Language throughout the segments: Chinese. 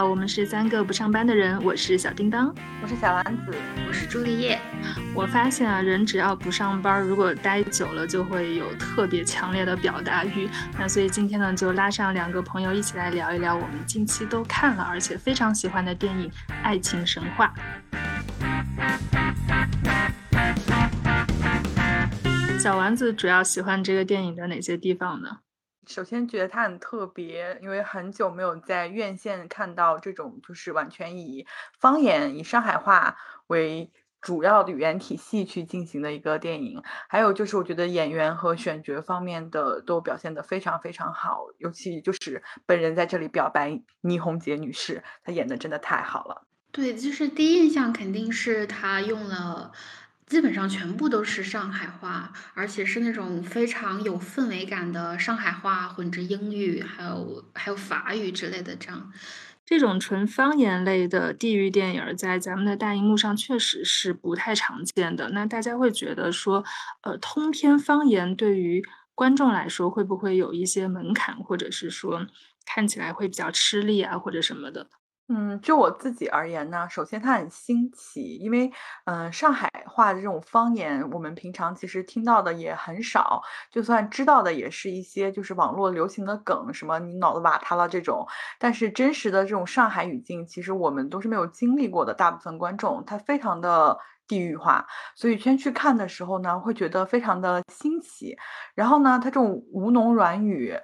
好，我们是三个不上班的人，我是小叮当，我是小丸子，我是朱丽叶。我发现啊，人只要不上班，如果待久了，就会有特别强烈的表达欲。那所以今天呢，就拉上两个朋友一起来聊一聊我们近期都看了而且非常喜欢的电影《爱情神话》。小丸子主要喜欢这个电影的哪些地方呢？首先觉得它很特别，因为很久没有在院线看到这种就是完全以方言、以上海话为主要的语言体系去进行的一个电影。还有就是我觉得演员和选角方面的都表现得非常非常好，尤其就是本人在这里表白倪虹洁女士，她演的真的太好了。对，就是第一印象肯定是她用了。基本上全部都是上海话，而且是那种非常有氛围感的上海话混着英语，还有还有法语之类的。这样，这种纯方言类的地域电影，在咱们的大荧幕上确实是不太常见的。那大家会觉得说，呃，通篇方言对于观众来说会不会有一些门槛，或者是说看起来会比较吃力啊，或者什么的？嗯，就我自己而言呢，首先它很新奇，因为嗯，上海话的这种方言，我们平常其实听到的也很少，就算知道的也是一些就是网络流行的梗，什么你脑子瓦塌了这种。但是真实的这种上海语境，其实我们都是没有经历过的。大部分观众他非常的地域化，所以先去看的时候呢，会觉得非常的新奇。然后呢，它这种吴侬软语。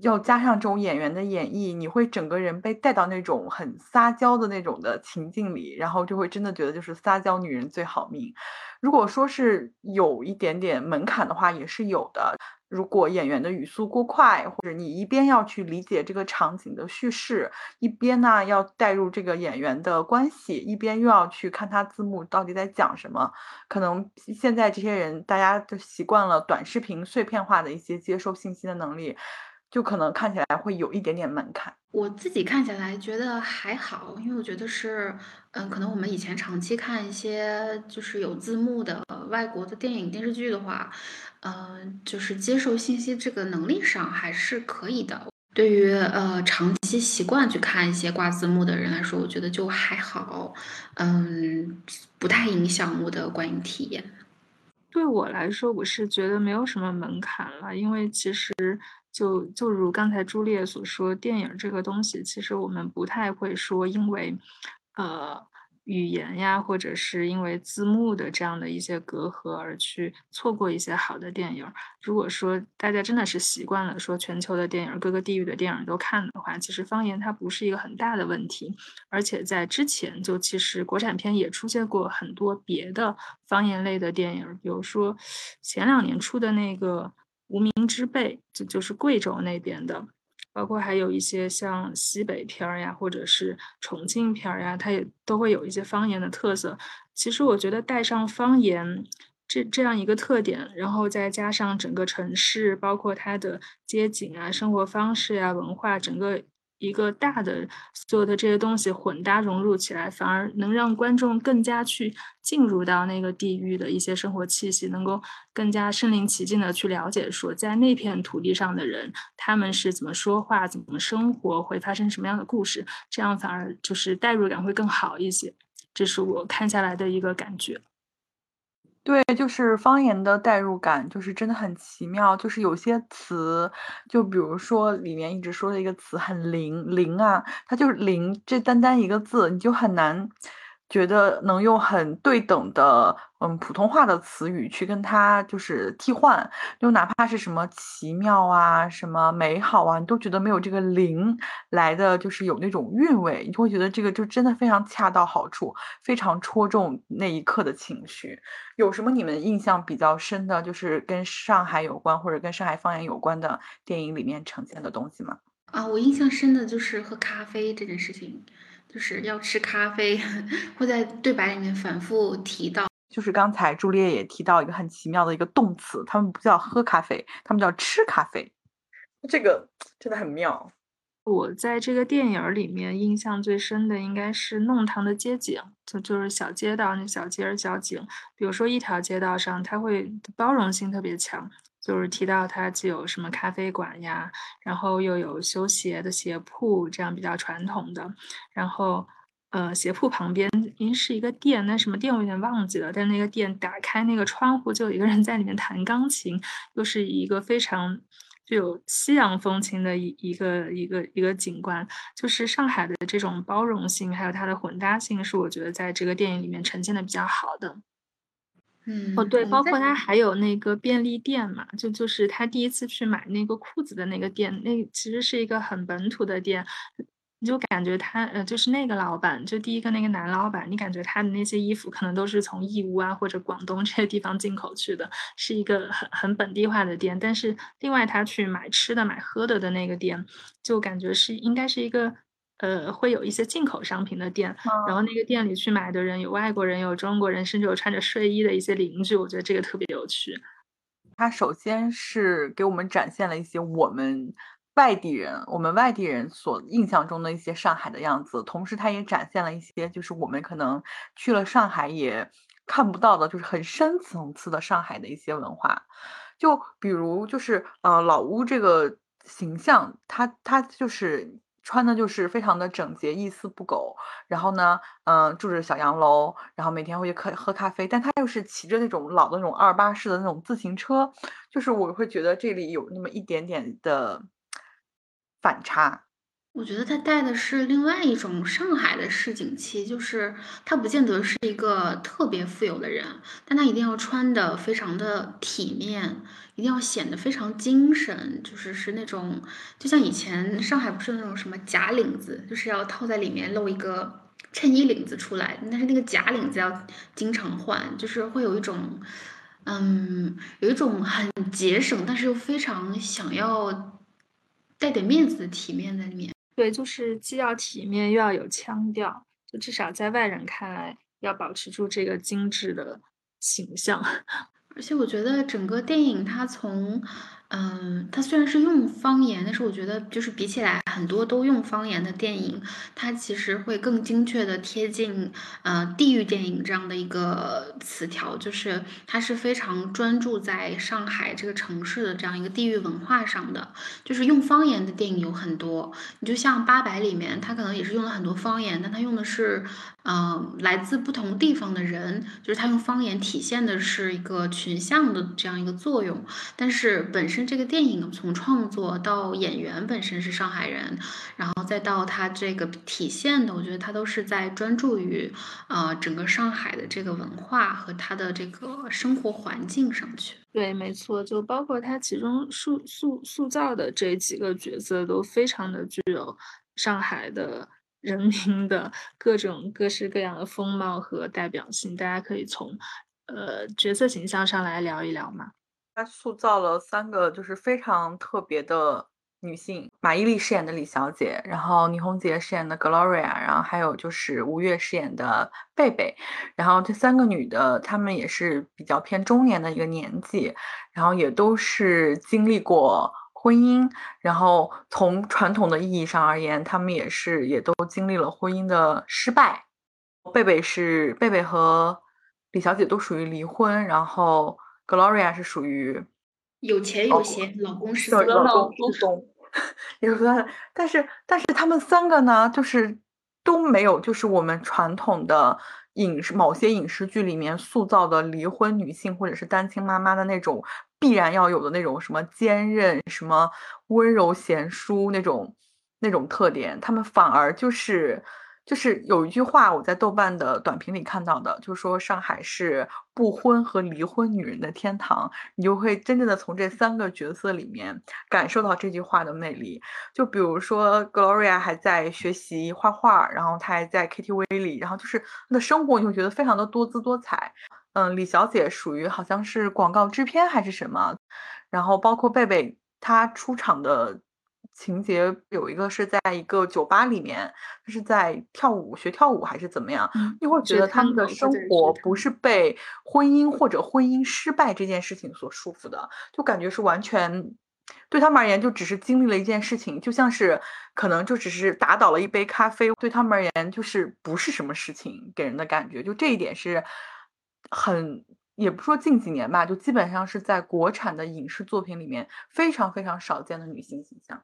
要加上这种演员的演绎，你会整个人被带到那种很撒娇的那种的情境里，然后就会真的觉得就是撒娇女人最好命。如果说是有一点点门槛的话，也是有的。如果演员的语速过快，或者你一边要去理解这个场景的叙事，一边呢要带入这个演员的关系，一边又要去看他字幕到底在讲什么，可能现在这些人大家都习惯了短视频碎片化的一些接受信息的能力。就可能看起来会有一点点门槛。我自己看起来觉得还好，因为我觉得是，嗯，可能我们以前长期看一些就是有字幕的外国的电影电视剧的话，嗯，就是接受信息这个能力上还是可以的。对于呃长期习惯去看一些挂字幕的人来说，我觉得就还好，嗯，不太影响我的观影体验。对我来说，我是觉得没有什么门槛了，因为其实。就就如刚才朱烈所说，电影这个东西，其实我们不太会说，因为呃语言呀，或者是因为字幕的这样的一些隔阂而去错过一些好的电影。如果说大家真的是习惯了说全球的电影、各个地域的电影都看的话，其实方言它不是一个很大的问题。而且在之前，就其实国产片也出现过很多别的方言类的电影，比如说前两年出的那个。无名之辈，这就是贵州那边的，包括还有一些像西北片儿呀，或者是重庆片儿呀，它也都会有一些方言的特色。其实我觉得带上方言这这样一个特点，然后再加上整个城市，包括它的街景啊、生活方式呀、文化，整个。一个大的所有的这些东西混搭融入起来，反而能让观众更加去进入到那个地域的一些生活气息，能够更加身临其境的去了解，说在那片土地上的人他们是怎么说话、怎么生活，会发生什么样的故事，这样反而就是代入感会更好一些。这是我看下来的一个感觉。对，就是方言的代入感，就是真的很奇妙。就是有些词，就比如说里面一直说的一个词很灵灵啊，它就是灵，这单单一个字，你就很难。觉得能用很对等的，嗯，普通话的词语去跟他就是替换，就哪怕是什么奇妙啊、什么美好啊，你都觉得没有这个灵来的就是有那种韵味，你会觉得这个就真的非常恰到好处，非常戳中那一刻的情绪。有什么你们印象比较深的，就是跟上海有关或者跟上海方言有关的电影里面呈现的东西吗？啊，我印象深的就是喝咖啡这件事情。就是要吃咖啡，会在对白里面反复提到。就是刚才朱丽叶也提到一个很奇妙的一个动词，他们不叫喝咖啡，他们叫吃咖啡。这个 真的很妙。我在这个电影里面印象最深的应该是弄堂的街景，就就是小街道那小街儿小景。比如说一条街道上，它会包容性特别强，就是提到它既有什么咖啡馆呀，然后又有修鞋的鞋铺，这样比较传统的。然后，呃，鞋铺旁边应是一个店，那什么店我有点忘记了。但那个店打开那个窗户，就有一个人在里面弹钢琴，又是一个非常。具有西洋风情的一一个一个一个景观，就是上海的这种包容性，还有它的混搭性，是我觉得在这个电影里面呈现的比较好的。嗯，哦对，包括他还有那个便利店嘛，就就是他第一次去买那个裤子的那个店，那其实是一个很本土的店。你就感觉他，呃，就是那个老板，就第一个那个男老板，你感觉他的那些衣服可能都是从义乌啊或者广东 这些地方进口去的，是一个很很本地化的店。但是另外他去买吃的、买喝的的那个店，就感觉是应该是一个，呃，会有一些进口商品的店。然后那个店里去买的人有外国人，有中国人，甚至有穿着睡衣的一些邻居。我觉得这个特别有趣。它首先是给我们展现了一些我们。外地人，我们外地人所印象中的一些上海的样子，同时它也展现了一些就是我们可能去了上海也看不到的，就是很深层次的上海的一些文化。就比如就是呃老屋这个形象，它它就是穿的就是非常的整洁，一丝不苟。然后呢，嗯，住着小洋楼，然后每天会去喝喝咖啡，但他又是骑着那种老的那种二八式的那种自行车，就是我会觉得这里有那么一点点的。反差，我觉得他带的是另外一种上海的市井气，就是他不见得是一个特别富有的人，但他一定要穿的非常的体面，一定要显得非常精神，就是是那种，就像以前上海不是那种什么假领子，就是要套在里面露一个衬衣领子出来，但是那个假领子要经常换，就是会有一种，嗯，有一种很节省，但是又非常想要。带点面子的体面在里面，对，就是既要体面又要有腔调，就至少在外人看来要保持住这个精致的形象。而且我觉得整个电影它从。嗯，它虽然是用方言，但是我觉得就是比起来很多都用方言的电影，它其实会更精确的贴近呃地域电影这样的一个词条，就是它是非常专注在上海这个城市的这样一个地域文化上的。就是用方言的电影有很多，你就像《八佰》里面，它可能也是用了很多方言，但它用的是嗯来自不同地方的人，就是它用方言体现的是一个群像的这样一个作用，但是本身。这个电影从创作到演员本身是上海人，然后再到他这个体现的，我觉得他都是在专注于呃整个上海的这个文化和他的这个生活环境上去。对，没错，就包括他其中塑塑塑造的这几个角色，都非常的具有上海的人民的各种各式各样的风貌和代表性。大家可以从呃角色形象上来聊一聊嘛。他塑造了三个就是非常特别的女性，马伊琍饰演的李小姐，然后倪虹洁饰演的 Gloria，然后还有就是吴越饰演的贝贝，然后这三个女的，她们也是比较偏中年的一个年纪，然后也都是经历过婚姻，然后从传统的意义上而言，他们也是也都经历了婚姻的失败。贝贝是贝贝和李小姐都属于离婚，然后。Gloria 是属于有钱有闲，老公是老公是东，也说，但是但是他们三个呢，就是都没有，就是我们传统的影视某些影视剧里面塑造的离婚女性或者是单亲妈妈的那种必然要有的那种什么坚韧、什么温柔贤淑那种那种特点，他们反而就是。就是有一句话，我在豆瓣的短评里看到的，就说上海是不婚和离婚女人的天堂。你就会真正的从这三个角色里面感受到这句话的魅力。就比如说，Gloria 还在学习画画，然后她还在 KTV 里，然后就是她的生活，你会觉得非常的多姿多彩。嗯，李小姐属于好像是广告制片还是什么，然后包括贝贝，她出场的。情节有一个是在一个酒吧里面，是在跳舞学跳舞还是怎么样？你会觉得他们的生活不是被婚姻或者婚姻失败这件事情所束缚的，就感觉是完全对他们而言，就只是经历了一件事情，就像是可能就只是打倒了一杯咖啡，对他们而言就是不是什么事情，给人的感觉就这一点是很，也不说近几年吧，就基本上是在国产的影视作品里面非常非常少见的女性形象。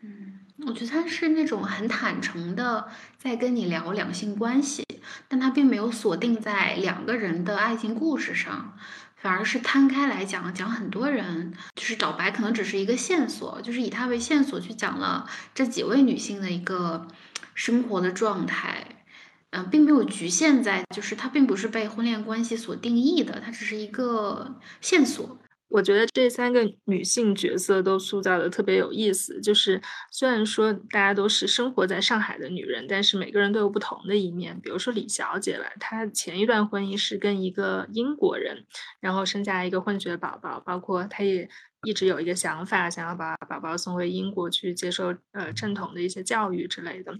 嗯，我觉得他是那种很坦诚的在跟你聊两性关系，但他并没有锁定在两个人的爱情故事上，反而是摊开来讲，讲很多人，就是找白可能只是一个线索，就是以他为线索去讲了这几位女性的一个生活的状态，嗯，并没有局限在，就是他并不是被婚恋关系所定义的，它只是一个线索。我觉得这三个女性角色都塑造的特别有意思。就是虽然说大家都是生活在上海的女人，但是每个人都有不同的一面。比如说李小姐吧，她前一段婚姻是跟一个英国人，然后生下一个混血宝宝，包括她也一直有一个想法，想要把宝宝送回英国去接受呃正统的一些教育之类的。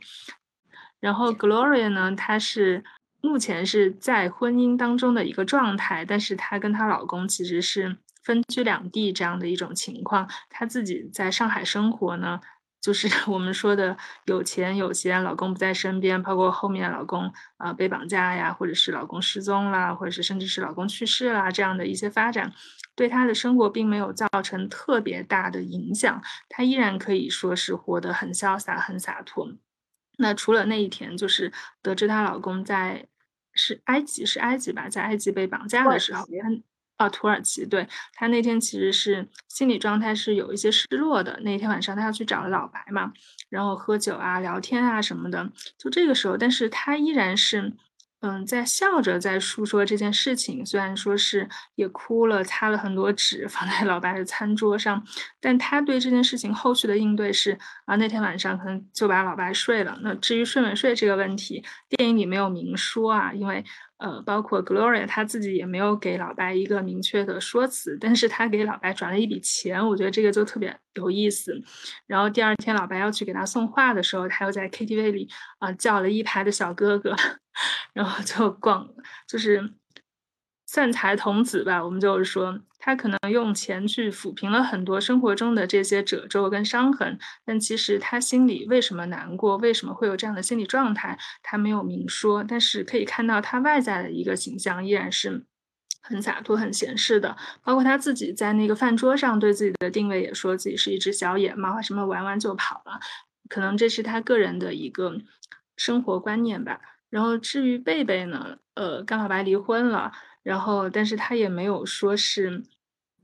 然后 Gloria 呢，她是目前是在婚姻当中的一个状态，但是她跟她老公其实是。分居两地这样的一种情况，她自己在上海生活呢，就是 我们说的有钱有闲，老公不在身边，包括后面老公啊被绑架呀，或者是老公失踪啦，或者是甚至是老公去世啦，这样的一些发展，对她的生活并没有造成特别大的影响，她依然可以说是活得很潇洒、很洒脱。那除了那一天，就是得知她老公在是埃及，是埃及吧，在埃及被绑架的时候，她。啊，土耳其，对他那天其实是心理状态是有一些失落的。那天晚上他要去找老白嘛，然后喝酒啊、聊天啊什么的。就这个时候，但是他依然是。嗯，在笑着在诉说这件事情，虽然说是也哭了，擦了很多纸 放在老白的餐桌上，但他对这件事情后续的应对是啊，那天晚上可能就把老白睡了。那至于睡没睡这个问题，电影里没有明说啊，因为呃，包括 Gloria 他自己也没有给老白一个明确的说辞，但是他给老白转了一笔钱，我觉得这个就特别有意思。然后第二天老白要去给他送画的时候，他又在 KTV 里啊叫了一排的小哥哥。然后就逛，就是散财童子吧。我们就是说，他可能用钱去抚平了很多生活中的这些褶皱跟伤痕，但其实他心里为什么难过，为什么会有这样的心理状态，他没有明说。但是可以看到，他外在的一个形象依然是很洒脱、很闲适的。包括他自己在那个饭桌上对自己的定位也说自己是一只小野猫，什么玩完就跑了。可能这是他个人的一个生活观念吧。然后至于贝贝呢，呃，跟老白离婚了，然后但是他也没有说是，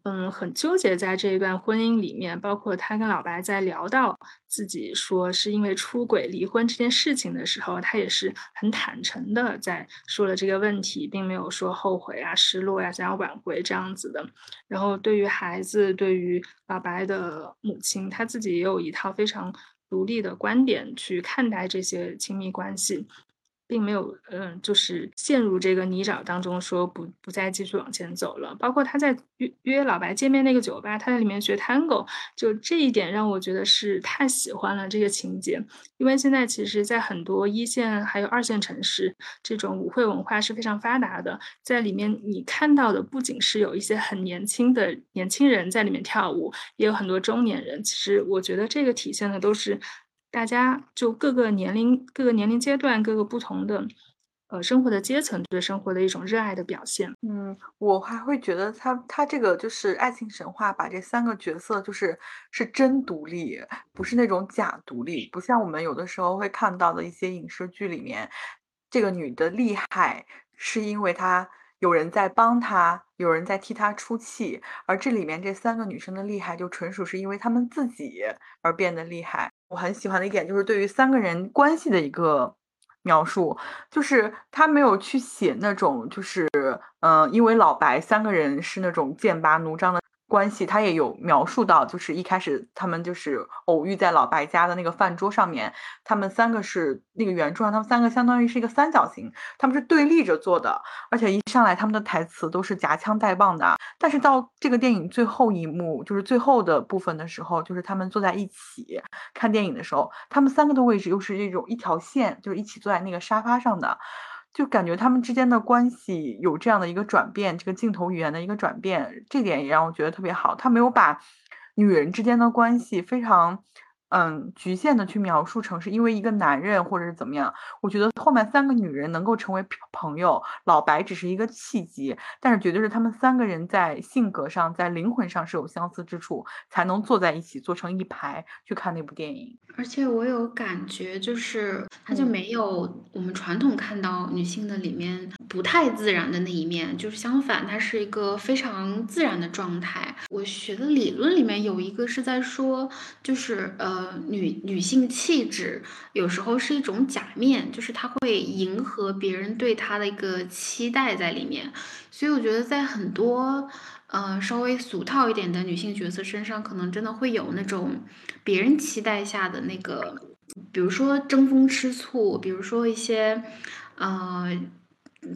嗯，很纠结在这一段婚姻里面。包括他跟老白在聊到自己说是因为出轨离婚这件事情的时候，他也是很坦诚的在说了这个问题，并没有说后悔啊、失落呀、想要挽回这样子的。然后对于孩子，对于老白的母亲，他自己也有一套非常独立的观点去看待这些亲密关系。并没有，嗯，就是陷入这个泥沼当中，说不不再继续往前走了。包括他在约约老白见面那个酒吧，他在里面学 Tango，就这一点让我觉得是太喜欢了这个情节。因为现在其实，在很多一线还有二线城市，这种舞会文化是非常发达的。在里面你看到的不仅是有一些很年轻的年轻人在里面跳舞，也有很多中年人。其实我觉得这个体现的都是。大家就各个年龄、各个年龄阶段、各个不同的呃生活的阶层对生活的一种热爱的表现。嗯，我还会觉得他他这个就是爱情神话，把这三个角色就是是真独立，不是那种假独立，不像我们有的时候会看到的一些影视剧里面，这个女的厉害是因为她有人在帮她，有人在替她出气，而这里面这三个女生的厉害就纯属是因为她们自己而变得厉害。我很喜欢的一点就是对于三个人关系的一个描述，就是他没有去写那种就是，嗯，因为老白三个人是那种剑拔弩张的。关系他也有描述到，就是一开始他们就是偶遇在老白家的那个饭桌上面，他们三个是那个圆桌上，他们三个相当于是一个三角形，他们是对立着坐的，而且一上来他们的台词都是夹枪带棒的。但是到这个电影最后一幕，就是最后的部分的时候，就是他们坐在一起看电影的时候，他们三个的位置又是这种一条线，就是一起坐在那个沙发上的。就感觉他们之间的关系有这样的一个转变，这个镜头语言的一个转变，这点也让我觉得特别好。他没有把女人之间的关系非常。嗯，局限的去描述成是因为一个男人或者是怎么样？我觉得后面三个女人能够成为朋友，老白只是一个契机，但是绝对是他们三个人在性格上、在灵魂上是有相似之处，才能坐在一起坐成一排去看那部电影。而且我有感觉，就是他就没有我们传统看到女性的里面不太自然的那一面，就是相反，它是一个非常自然的状态。我学的理论里面有一个是在说，就是呃。呃女女性气质有时候是一种假面，就是她会迎合别人对她的一个期待在里面。所以我觉得在很多呃稍微俗套一点的女性角色身上，可能真的会有那种别人期待下的那个，比如说争风吃醋，比如说一些呃。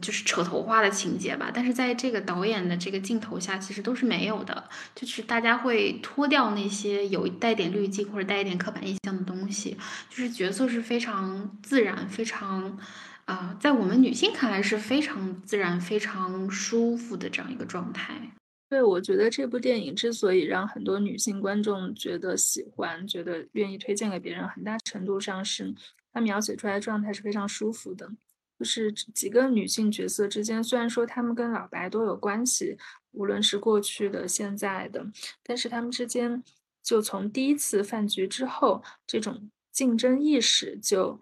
就是扯头花的情节吧，但是在这个导演的这个镜头下，其实都是没有的。就是大家会脱掉那些有带点滤镜或者带一点刻板印象的东西，就是角色是非常自然、非常啊，在我们女性看来是非常自然、非常舒服的这样一个状态。对，我觉得这部电影之所以让很多女性观众觉得喜欢、觉得愿意推荐给别人，很大程度上是它描写出来的状态是非常舒服的。就是几个女性角色之间，虽然说她们跟老白都有关系，无论是过去的、现在的，但是她们之间就从第一次饭局之后，这种竞争意识就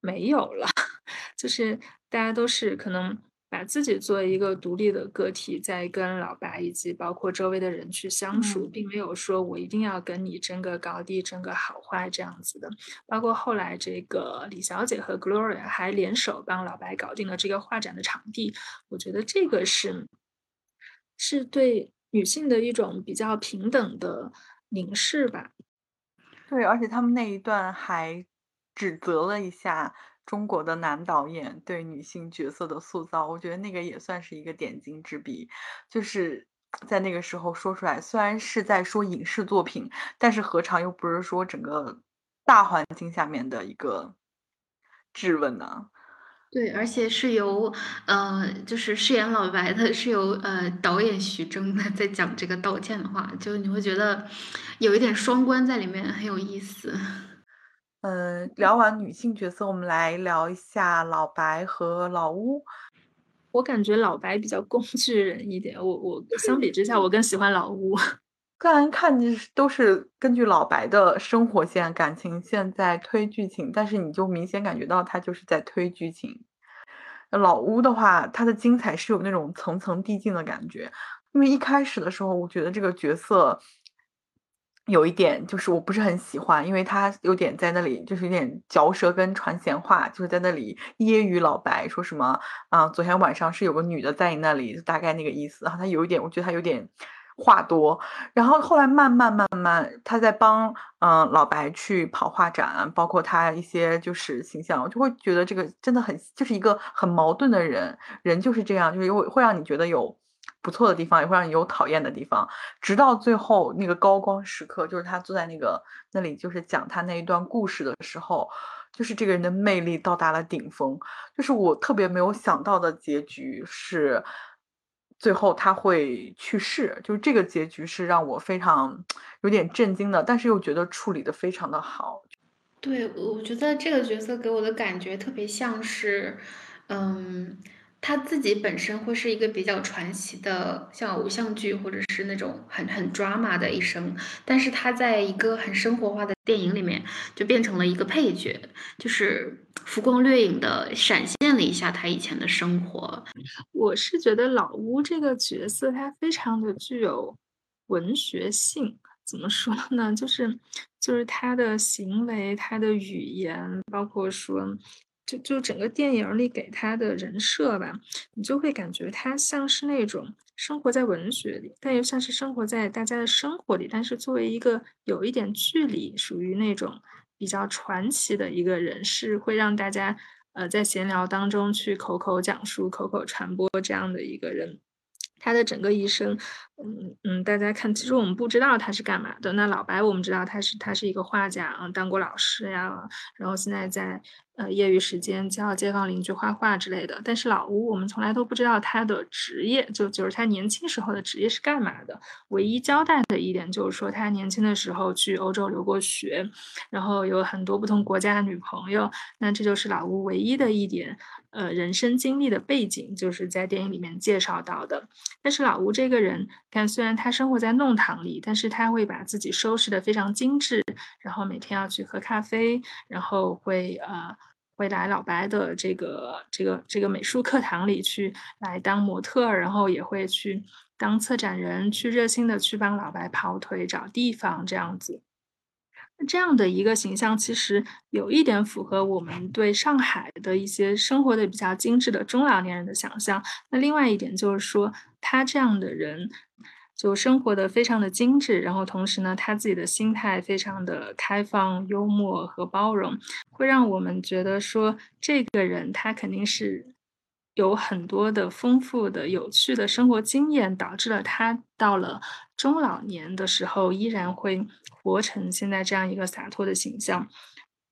没有了，就是大家都是可能。把自己作为一个独立的个体，在跟老白以及包括周围的人去相处，并没有说我一定要跟你争个高低、争个好坏这样子的。包括后来这个李小姐和 Gloria 还联手帮老白搞定了这个画展的场地，我觉得这个是是对女性的一种比较平等的凝视吧。对，而且他们那一段还指责了一下。中国的男导演对女性角色的塑造，我觉得那个也算是一个点睛之笔。就是在那个时候说出来，虽然是在说影视作品，但是何尝又不是说整个大环境下面的一个质问呢？对，而且是由呃，就是饰演老白的是由呃导演徐峥在讲这个道歉的话，就你会觉得有一点双关在里面，很有意思。嗯，聊完女性角色，我们来聊一下老白和老乌。我感觉老白比较工具人一点，我我 相比之下，我更喜欢老乌。个人看都是根据老白的生活线、感情线在推剧情，但是你就明显感觉到他就是在推剧情。老乌的话，他的精彩是有那种层层递进的感觉，因为一开始的时候，我觉得这个角色。有一点就是我不是很喜欢，因为他有点在那里就是有点嚼舌根传闲话，就是在那里揶揄老白，说什么啊，昨天晚上是有个女的在你那里，大概那个意思。然后他有一点，我觉得他有点话多。然后后来慢慢慢慢，他在帮嗯老白去跑画展，包括他一些就是形象，我就会觉得这个真的很就是一个很矛盾的人，人就是这样，就是会会让你觉得有。不错的地方也会让你有讨厌的地方，直到最后那个高光时刻，就是他坐在那个那里，就是讲他那一段故事的时候，就是这个人的魅力到达了顶峰。就是我特别没有想到的结局是，最后他会去世，就是这个结局是让我非常有点震惊的，但是又觉得处理的非常的好。对，我觉得这个角色给我的感觉特别像是，嗯。他自己本身会是一个比较传奇的，像偶像剧或者是那种很很 drama 的一生，但是他在一个很生活化的电影里面就变成了一个配角，就是浮光掠影的闪现了一下他以前的生活。我是觉得老屋这个角色他非常的具有文学性，怎么说呢？就是就是他的行为、他的语言，包括说。就就整个电影里给他的人设吧，你就会感觉他像是那种生活在文学里，但又像是生活在大家的生活里。但是作为一个有一点距离，属于那种比较传奇的一个人，是会让大家呃在闲聊当中去口口讲述、口口传播这样的一个人。他的整个一生，嗯嗯，大家看，其实我们不知道他是干嘛的。那老白，我们知道他是他是一个画家啊，当过老师呀，然后现在在呃业余时间教街坊邻居画画之类的。但是老吴，我们从来都不知道他的职业，就就是他年轻时候的职业是干嘛的。唯一交代的一点就是说，他年轻的时候去欧洲留过学，然后有很多不同国家的女朋友。那这就是老吴唯一的一点。呃，人生经历的背景就是在电影里面介绍到的。但是老吴这个人，看虽然他生活在弄堂里，但是他会把自己收拾的非常精致，然后每天要去喝咖啡，然后会呃会来老白的这个这个这个美术课堂里去来当模特，然后也会去当策展人，去热心的去帮老白跑腿找地方这样子。这样的一个形象，其实有一点符合我们对上海的一些生活的比较精致的中老年人的想象。那另外一点就是说，他这样的人就生活的非常的精致，然后同时呢，他自己的心态非常的开放、幽默和包容，会让我们觉得说，这个人他肯定是。有很多的丰富的、有趣的生活经验，导致了他到了中老年的时候，依然会活成现在这样一个洒脱的形象。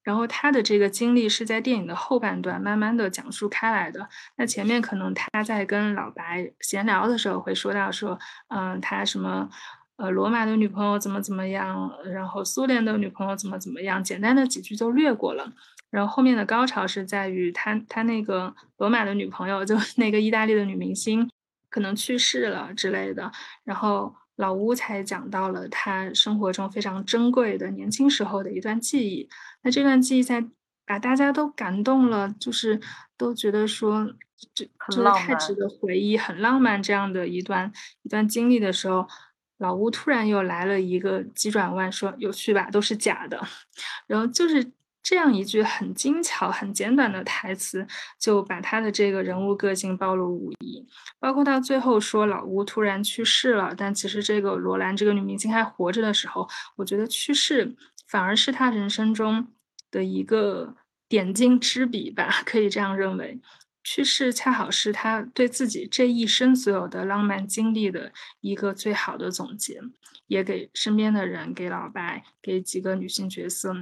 然后他的这个经历是在电影的后半段慢慢的讲述开来的。那前面可能他在跟老白闲聊的时候会说到说，嗯，他什么，呃，罗马的女朋友怎么怎么样，然后苏联的女朋友怎么怎么样，简单的几句就略过了。然后后面的高潮是在于他他那个罗马的女朋友，就那个意大利的女明星，可能去世了之类的。然后老乌才讲到了他生活中非常珍贵的年轻时候的一段记忆。那这段记忆在把大家都感动了，就是都觉得说这就是太值得回忆，很浪漫这样的一段一段经历的时候，老吴突然又来了一个急转弯，说有趣吧，都是假的。然后就是。这样一句很精巧、很简短的台词，就把他的这个人物个性暴露无遗。包括到最后说老吴突然去世了，但其实这个罗兰这个女明星还活着的时候，我觉得去世反而是他人生中的一个点睛之笔吧，可以这样认为。去世恰好是他对自己这一生所有的浪漫经历的一个最好的总结，也给身边的人、给老白、给几个女性角色。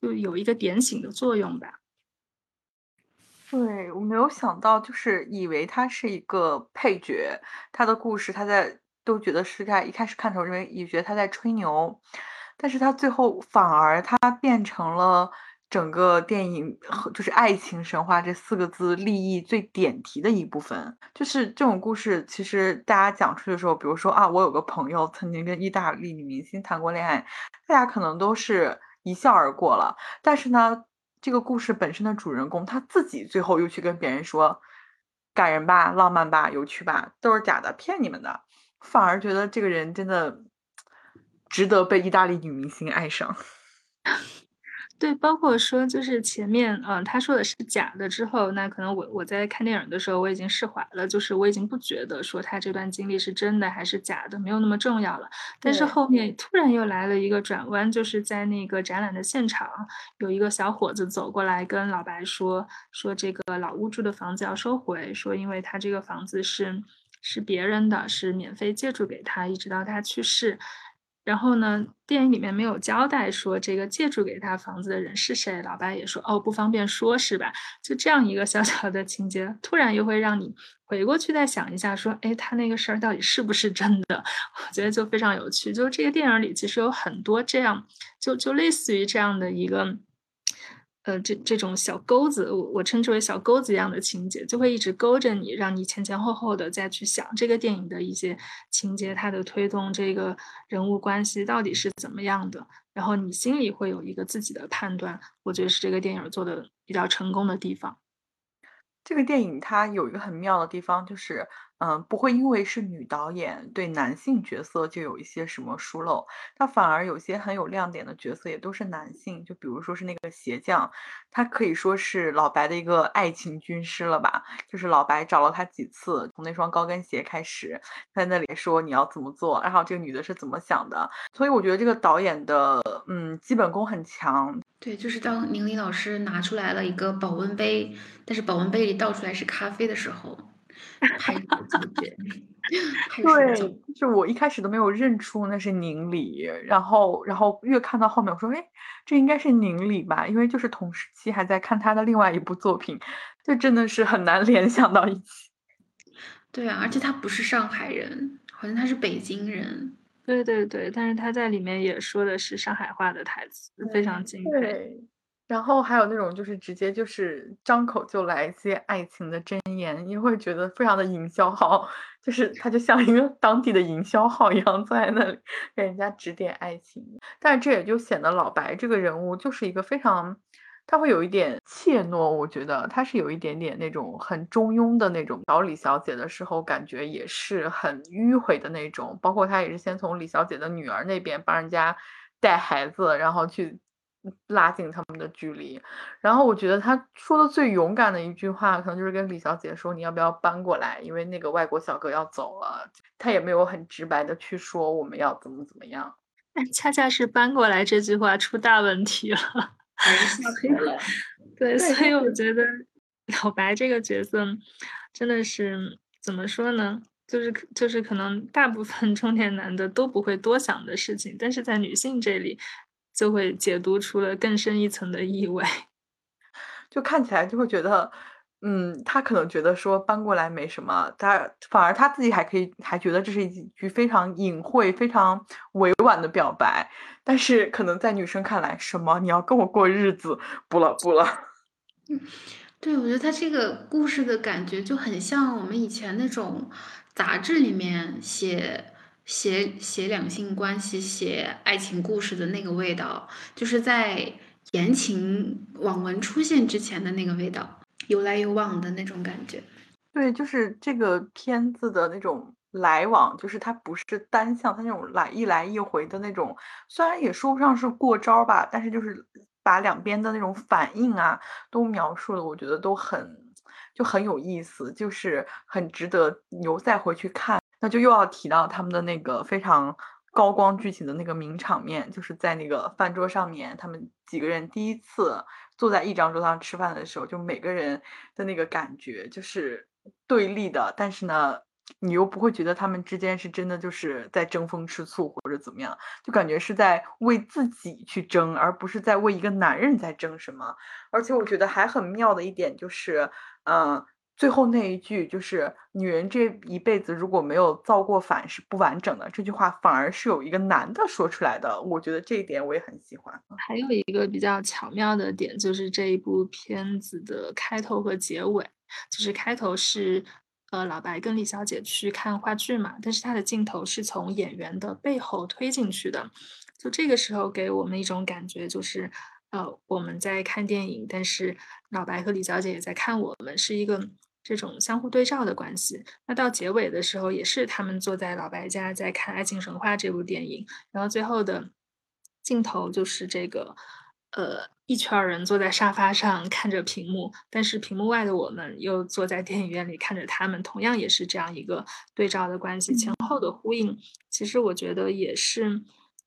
就有一个点醒的作用吧。对我没有想到，就是以为他是一个配角，他的故事他在都觉得是在一开始看的时候认为也觉得他在吹牛，但是他最后反而他变成了整个电影就是爱情神话这四个字立意最点题的一部分。就是这种故事，其实大家讲出的时候，比如说啊，我有个朋友曾经跟意大利女明星谈过恋爱，大家可能都是。一笑而过了，但是呢，这个故事本身的主人公他自己最后又去跟别人说，感人吧，浪漫吧，有趣吧，都是假的，骗你们的，反而觉得这个人真的值得被意大利女明星爱上。对，包括说就是前面，嗯，他说的是假的之后，那可能我我在看电影的时候我已经释怀了，就是我已经不觉得说他这段经历是真的还是假的，没有那么重要了。但是后面突然又来了一个转弯，就是在那个展览的现场，有一个小伙子走过来跟老白说，说这个老屋住的房子要收回，说因为他这个房子是是别人的，是免费借住给他，一直到他去世。然后呢，电影里面没有交代说这个借住给他房子的人是谁，老白也说哦不方便说，是吧？就这样一个小小的情节，突然又会让你回过去再想一下，说哎，他那个事儿到底是不是真的？我觉得就非常有趣。就这个电影里其实有很多这样，就就类似于这样的一个。呃，这这种小钩子，我我称之为小钩子一样的情节，就会一直勾着你，让你前前后后的再去想这个电影的一些情节，它的推动，这个人物关系到底是怎么样的，然后你心里会有一个自己的判断。我觉得是这个电影做的比较成功的地方。这个电影它有一个很妙的地方，就是。嗯，不会因为是女导演对男性角色就有一些什么疏漏，他反而有些很有亮点的角色也都是男性，就比如说是那个鞋匠，他可以说是老白的一个爱情军师了吧？就是老白找了他几次，从那双高跟鞋开始，在那里说你要怎么做，然后这个女的是怎么想的，所以我觉得这个导演的嗯基本功很强。对，就是当宁理老师拿出来了一个保温杯，但是保温杯里倒出来是咖啡的时候。拍手叫绝，对，就是我一开始都没有认出那是宁理，然后然后越看到后面，我说，哎，这应该是宁理吧？因为就是同时期还在看他的另外一部作品，就真的是很难 联想到一起。对啊，而且他不是上海人，好像他是北京人。对对对，但是他在里面也说的是上海话的台词，非常敬佩。然后还有那种就是直接就是张口就来一些爱情的箴言，你会觉得非常的营销号，就是他就像一个当地的营销号一样在那里给人家指点爱情。但是这也就显得老白这个人物就是一个非常，他会有一点怯懦，我觉得他是有一点点那种很中庸的那种。找李小姐的时候感觉也是很迂回的那种，包括他也是先从李小姐的女儿那边帮人家带孩子，然后去。拉近他们的距离，然后我觉得他说的最勇敢的一句话，可能就是跟李小姐说：“你要不要搬过来？”因为那个外国小哥要走了，他也没有很直白的去说我们要怎么怎么样。但 恰恰是搬过来这句话出大问题了，对，所以我觉得老白这个角色真的是怎么说呢？就是就是可能大部分中年男的都不会多想的事情，但是在女性这里。就会解读出了更深一层的意味，就看起来就会觉得，嗯，他可能觉得说搬过来没什么，他反而他自己还可以还觉得这是一句非常隐晦、非常委婉的表白，但是可能在女生看来，什么你要跟我过日子，不了不了。嗯，对，我觉得他这个故事的感觉就很像我们以前那种杂志里面写。写写两性关系、写爱情故事的那个味道，就是在言情网文出现之前的那个味道，有来有往的那种感觉。对，就是这个片子的那种来往，就是它不是单向，它那种来一来一回的那种，虽然也说不上是过招吧，但是就是把两边的那种反应啊，都描述的，我觉得都很就很有意思，就是很值得留再回去看。那就又要提到他们的那个非常高光剧情的那个名场面，就是在那个饭桌上面，他们几个人第一次坐在一张桌上吃饭的时候，就每个人的那个感觉就是对立的，但是呢，你又不会觉得他们之间是真的就是在争风吃醋或者怎么样，就感觉是在为自己去争，而不是在为一个男人在争什么。而且我觉得还很妙的一点就是，嗯。最后那一句就是“女人这一辈子如果没有造过反是不完整的”，这句话反而是有一个男的说出来的。我觉得这一点我也很喜欢。还有一个比较巧妙的点，就是这一部片子的开头和结尾。就是开头是呃老白跟李小姐去看话剧嘛，但是他的镜头是从演员的背后推进去的。就这个时候给我们一种感觉，就是呃我们在看电影，但是老白和李小姐也在看我们，是一个。这种相互对照的关系，那到结尾的时候，也是他们坐在老白家在看《爱情神话》这部电影，然后最后的镜头就是这个，呃，一圈人坐在沙发上看着屏幕，但是屏幕外的我们又坐在电影院里看着他们，同样也是这样一个对照的关系，前后的呼应，其实我觉得也是，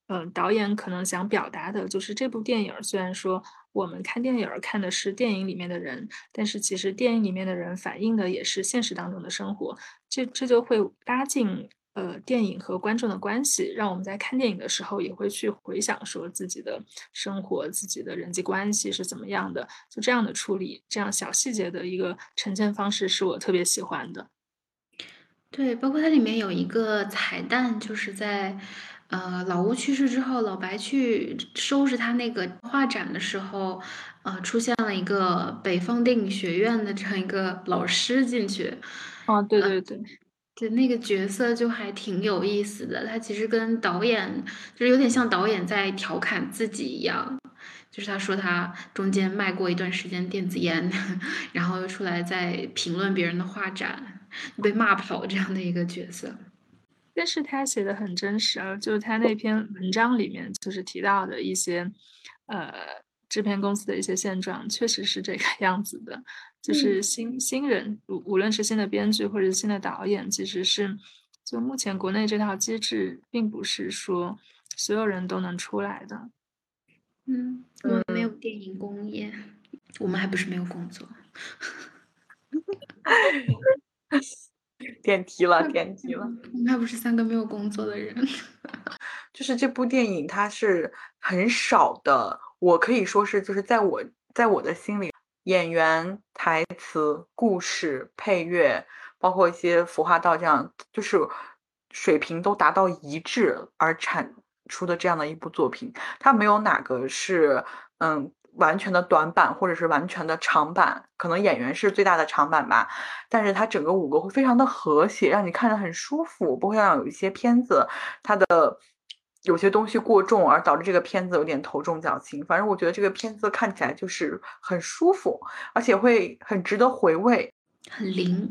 嗯，导演可能想表达的就是这部电影虽然说。我们看电影看的是电影里面的人，但是其实电影里面的人反映的也是现实当中的生活，这这就会拉近呃电影和观众的关系，让我们在看电影的时候也会去回想说自己的生活、自己的人际关系是怎么样的，就这样的处理，这样小细节的一个呈现方式是我特别喜欢的。对，包括它里面有一个彩蛋，就是在。呃，老吴去世之后，老白去收拾他那个画展的时候，呃，出现了一个北方电影学院的这样一个老师进去。哦，对对对，对那个角色就还挺有意思的。他其实跟导演就是有点像导演在调侃自己一样，就是他说他中间卖过一段时间电子烟，然后又出来在评论别人的画展，被骂跑这样的一个角色。但是他写的很真实啊，就是他那篇文章里面就是提到的一些，呃，制片公司的一些现状，确实是这个 样子的。就是新新人，无无论是新的编剧或者新的导演，其实是就目前国内这套机制，并不是说所有人都能出来的。嗯，我们没有电影工业，我们还不是没有工作。点题了，点题了。那不是三个没有工作的人。就是这部电影，它是很少的，我可以说是，就是在我在我的心里，演员、台词、故事、配乐，包括一些服化道这样，就是水平都达到一致而产出的这样的一部作品，它没有哪个是嗯。完全的短板或者是完全的长板，可能演员是最大的长板吧，但是它整个五个会非常的和谐，让你看着很舒服，不会让有一些片子，它的有些东西过重而导致这个片子有点头重脚轻。反正我觉得这个片子看起来就是很舒服，而且会很值得回味。很灵，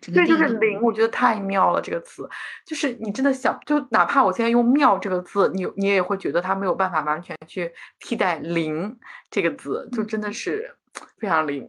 对，就是灵，我觉得太妙了。这个词，就是你真的想，就哪怕我现在用“妙”这个字，你你也会觉得它没有办法完全去替代“灵”这个字，就真的是非常灵。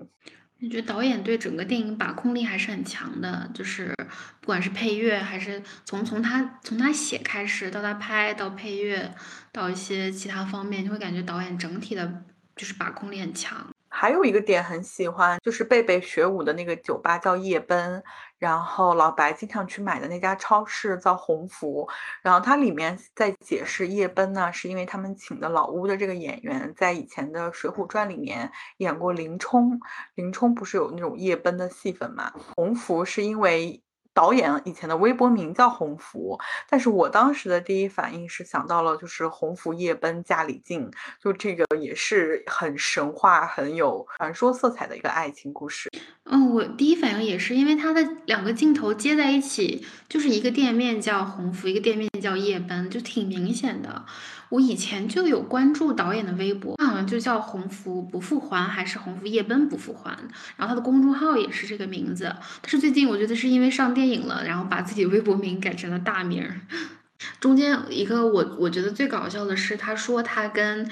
你觉得导演对整个电影把控力还是很强的，就是不管是配乐，还是从从他从他写开始到他拍到配乐到一些其他方面，你会感觉导演整体的就是把控力很强。还有一个点很喜欢，就是贝贝学舞的那个酒吧叫夜奔，然后老白经常去买的那家超市叫鸿福，然后它里面在解释夜奔呢，是因为他们请的老屋的这个演员在以前的《水浒传》里面演过林冲，林冲不是有那种夜奔的戏份嘛？鸿福是因为。导演以前的微博名叫鸿福，但是我当时的第一反应是想到了就是鸿福夜奔家里进，就这个也是很神话、很有传说色彩的一个爱情故事。嗯，我第一反应也是，因为它的两个镜头接在一起，就是一个店面叫鸿福，一个店面叫夜奔，就挺明显的。我以前就有关注导演的微博，他好像就叫鸿福不复还，还是鸿福夜奔不复还。然后他的公众号也是这个名字。但是最近我觉得是因为上电影了，然后把自己微博名改成了大名。中间一个我我觉得最搞笑的是，他说他跟。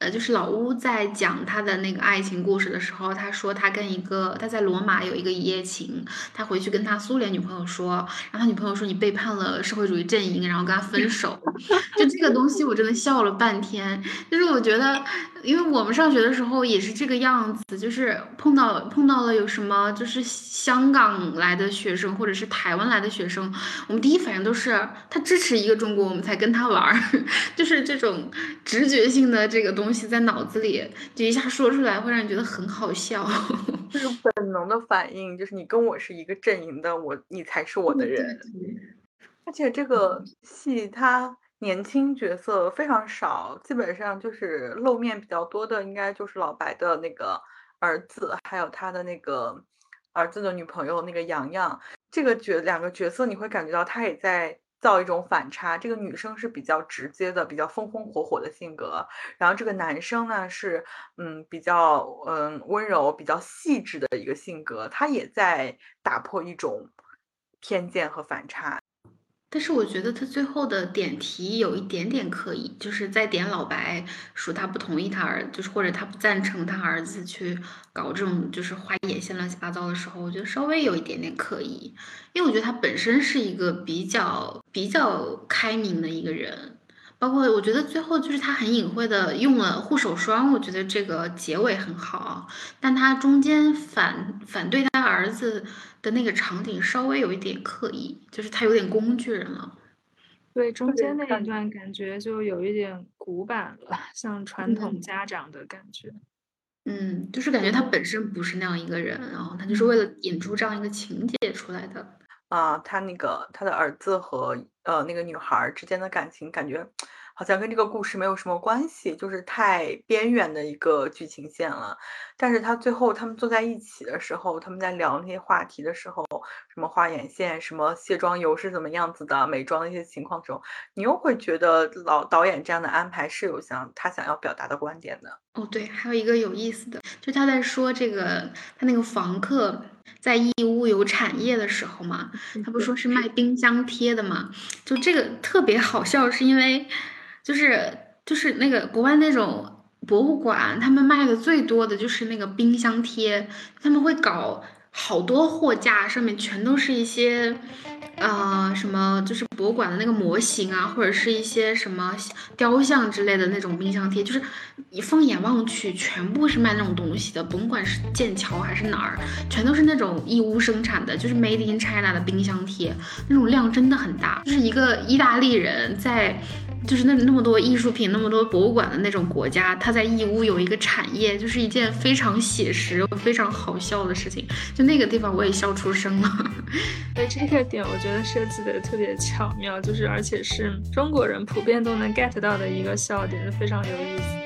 呃，就是老乌在讲他的那个爱情故事的时候，他说他跟一个他在罗马有一个一夜情，他回去跟他苏联女朋友说，然后他女朋友说你背叛了社会主义阵营，然后跟他分手。就这个东西，我真的笑了半天。就是我觉得，因为我们上学的时候也是这个样子，就是碰到碰到了有什么就是香港来的学生或者是台湾来的学生，我们第一反应都是他支持一个中国，我们才跟他玩儿，就是这种直觉性的这个东。东西在脑子里就一下说出来，会让你觉得很好笑。就是本能的反应，就是你跟我是一个阵营的，我你才是我的人。而且这个戏它年轻角色非常少，基本上就是露面比较多的，应该就是老白的那个儿子，还有他的那个儿子的女朋友那个洋洋。这个角两个角色，你会感觉到他也在。造一种反差，这个女生是比较直接的，比较风风火火的性格，然后这个男生呢是嗯比较嗯温柔、比较细致的一个性格，他也在打破一种偏见和反差。但是我觉得他最后的点题有一点点刻意，就是在点老白说他不同意他儿，就是或者他不赞成他儿子去搞这种就是画眼线乱七八糟的时候，我觉得稍微有一点点刻意，因为我觉得他本身是一个比较比较开明的一个人。包括我觉得最后就是他很隐晦的用了护手霜，我觉得这个结尾很好，但他中间反反对他儿子的那个场景稍微有一点刻意，就是他有点工具人了。对，中间那一段感觉就有一点古板了，像传统家长的感觉。嗯，就是感觉他本身不是那样一个人，然后他就是为了引出这样一个情节出来的。啊，他那个他的儿子和呃那个女孩之间的感情，感觉好像跟这个故事没有什么关系，就是太边缘的一个剧情线了。但是他最后他们坐在一起的时候，他们在聊那些话题的时候，什么画眼线，什么卸妆油是怎么样子的，美妆的一些情况的时候，你又会觉得老导演这样的安排是有想他想要表达的观点的。哦，对，还有一个有意思的，就他在说这个他那个房客。在义乌有产业的时候嘛，他不说是卖冰箱贴的嘛，就这个特别好笑，是因为就是就是那个国外那种博物馆，他们卖的最多的就是那个冰箱贴，他们会搞好多货架，上面全都是一些呃，什么就是博物馆的那个模型啊，或者是一些什么雕像之类的那种冰箱贴，就是你放眼望去，全部是卖那种东西的，甭管是剑桥还是哪儿，全都是那种义乌生产的，就是 Made in China 的冰箱贴，那种量真的很大，就是一个意大利人在。就是那那么多艺术品，那么多博物馆的那种国家，它在义乌有一个产业，就是一件非常写实、非常好笑的事情。就那个地方，我也笑出声了。所以这个点，我觉得设计的特别巧妙，就是而且是中国人普遍都能 get 到的一个笑点，非常有意思。